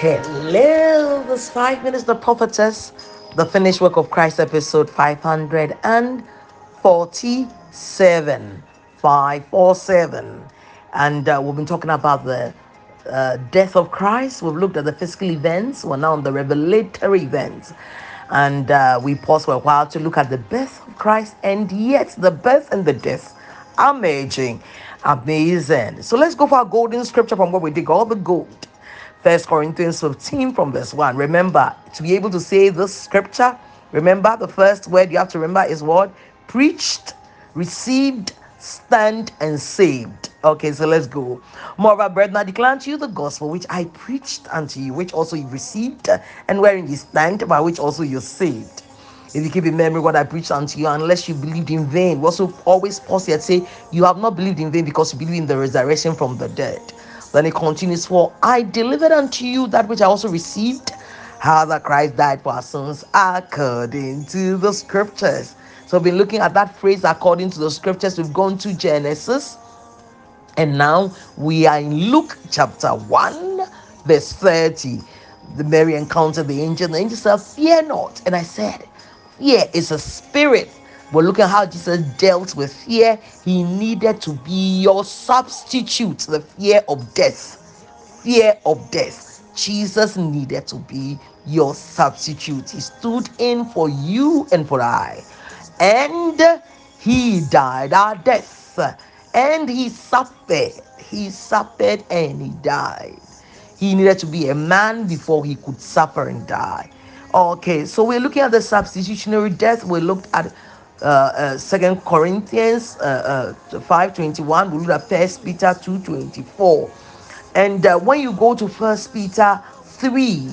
Hello, this five minutes, the prophetess, the finished work of Christ, episode 547. 547. And uh, we've been talking about the uh, death of Christ. We've looked at the physical events. We're now on the revelatory events. And uh, we pause for a while to look at the birth of Christ and yet the birth and the death. Amazing. Amazing. So let's go for our golden scripture from what we did all the gold. First Corinthians 15 from verse 1. Remember, to be able to say this scripture, remember the first word you have to remember is what? Preached, received, stand, and saved. Okay, so let's go. Moreover, brethren, I declare unto you the gospel which I preached unto you, which also you received, and wherein you stand, by which also you're saved. If you keep in memory what I preached unto you, unless you believed in vain, we also always pause here say, You have not believed in vain because you believe in the resurrection from the dead. Then it continues, For I delivered unto you that which I also received, how that Christ died for our sins according to the scriptures. So we've been looking at that phrase according to the scriptures. We've gone to Genesis, and now we are in Luke chapter 1, verse 30. The Mary encountered the angel, and the angel said, Fear not. And I said, Fear is a spirit but look at how Jesus dealt with fear. He needed to be your substitute, the fear of death. Fear of death. Jesus needed to be your substitute. He stood in for you and for I. And he died our death. And he suffered. He suffered and he died. He needed to be a man before he could suffer and die. Okay, so we're looking at the substitutionary death. We looked at uh, uh, Second Corinthians uh, uh, five twenty one. We look at First Peter two twenty four, and uh, when you go to First Peter three,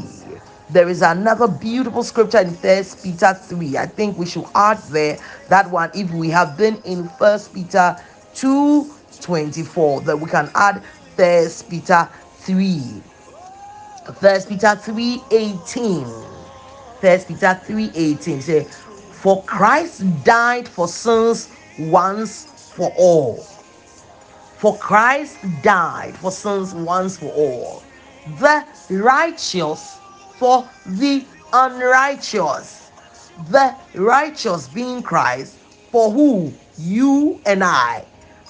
there is another beautiful scripture in First Peter three. I think we should add there that one if we have been in First Peter two twenty four. That we can add First Peter three. First Peter three eighteen. First Peter three eighteen. Say for Christ died for sins once for all. For Christ died for sins once for all. The righteous for the unrighteous. The righteous being Christ for who? You and I.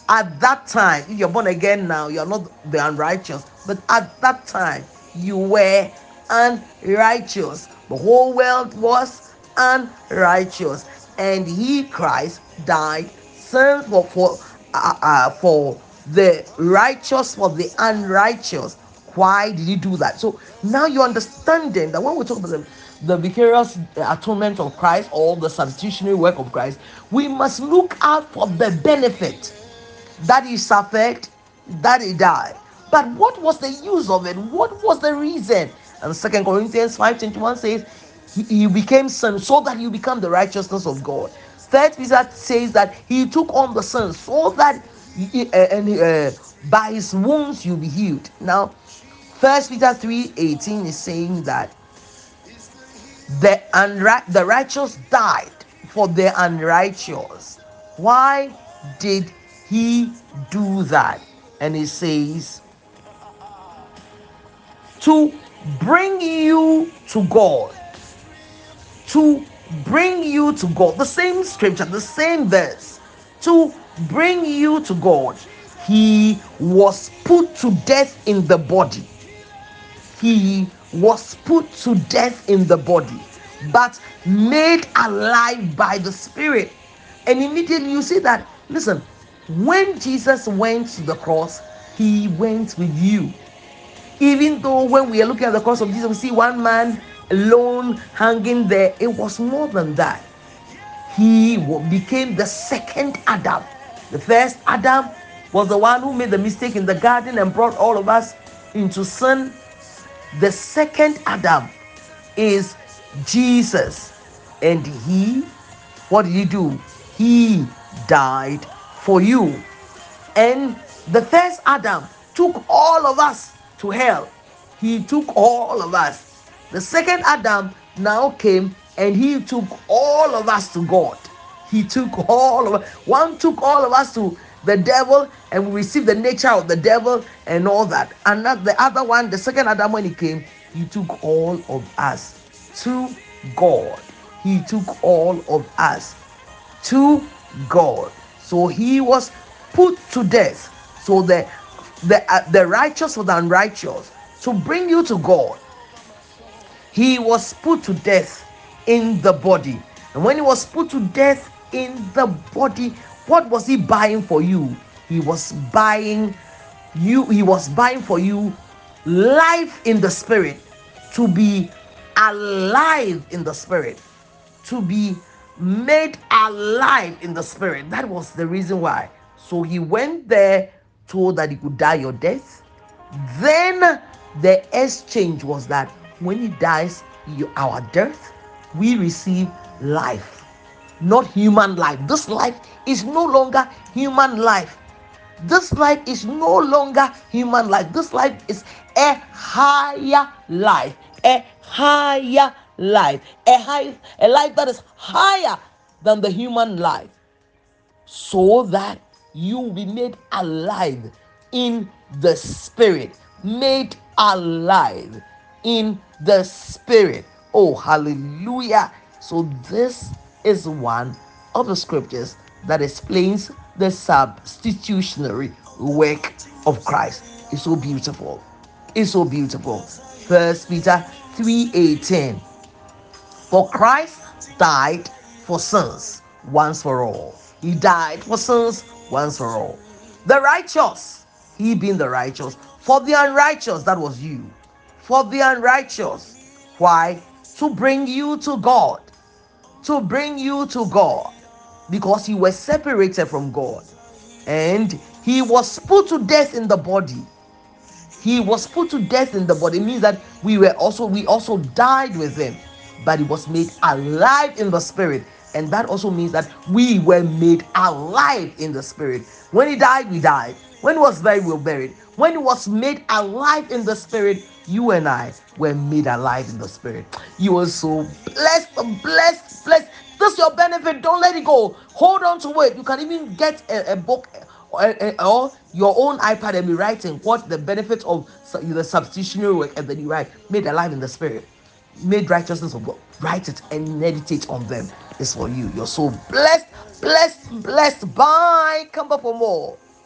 At that time, if you're born again now, you're not the unrighteous, but at that time, you were unrighteous. The whole world was unrighteous, and he Christ died sin for for uh, uh, for the righteous for the unrighteous. Why did he do that? So now you're understanding that when we talk about the, the vicarious atonement of Christ or the substitutionary work of Christ, we must look out for the benefit that he suffered, that he died. But what was the use of it? What was the reason? And Second Corinthians 5:21 says, he became sin so that you become the righteousness of God. Third Peter says that he took on the sin so that he, uh, and uh, by his wounds you'll be healed. Now, First Peter 3 18 is saying that the, unri- the righteous died for the unrighteous. Why did he do that? And he says, to bring you to God to bring you to God. The same scripture, the same verse. To bring you to God. He was put to death in the body. He was put to death in the body, but made alive by the Spirit. And immediately you see that, listen, when Jesus went to the cross, he went with you. Even though when we are looking at the cross of Jesus, we see one man alone hanging there. It was more than that. He became the second Adam. The first Adam was the one who made the mistake in the garden and brought all of us into sin. The second Adam is Jesus. And he, what did he do? He died for you. And the first Adam took all of us to hell. He took all of us the second Adam now came and he took all of us to God. He took all of. One took all of us to the devil and we received the nature of the devil and all that. And not the other one, the second Adam, when he came, He took all of us to God. He took all of us to God. So he was put to death. So the the uh, the righteous with the unrighteous to bring you to God. He was put to death in the body. And when he was put to death in the body, what was he buying for you? He was buying you, he was buying for you life in the spirit to be alive in the spirit, to be made alive in the spirit. That was the reason why. So he went there, told that he could die your death. Then the exchange was that when he dies our death, we receive life, not human life. This life is no longer human life. This life is no longer human life. This life is a higher life, a higher life, a high, a life that is higher than the human life, so that you will be made alive in the spirit, made alive in the spirit. Oh, hallelujah! So this is one of the scriptures that explains the substitutionary work of Christ. It's so beautiful. It's so beautiful. First Peter 3:18. For Christ died for sins once for all. He died for sins once for all. The righteous, he being the righteous, for the unrighteous, that was you. For the unrighteous. Why? To bring you to God. To bring you to God. Because you were separated from God. And he was put to death in the body he was put to death in the body. It means that we were also we also died with him, but he was made alive in the spirit. And that also means that we were made alive in the spirit. When he died, we died. When he was buried, we were buried. When he was made alive in the spirit, you and I were made alive in the spirit. You were so blessed, blessed, blessed. This is your benefit. Don't let it go. Hold on to it. You can even get a, a book or, or your own iPad and be writing what the benefits of the substitutionary work, and then you write made alive in the spirit, made righteousness of God. Write it and meditate on them. It's for you. You're so blessed, blessed, blessed. Bye. Come back for more.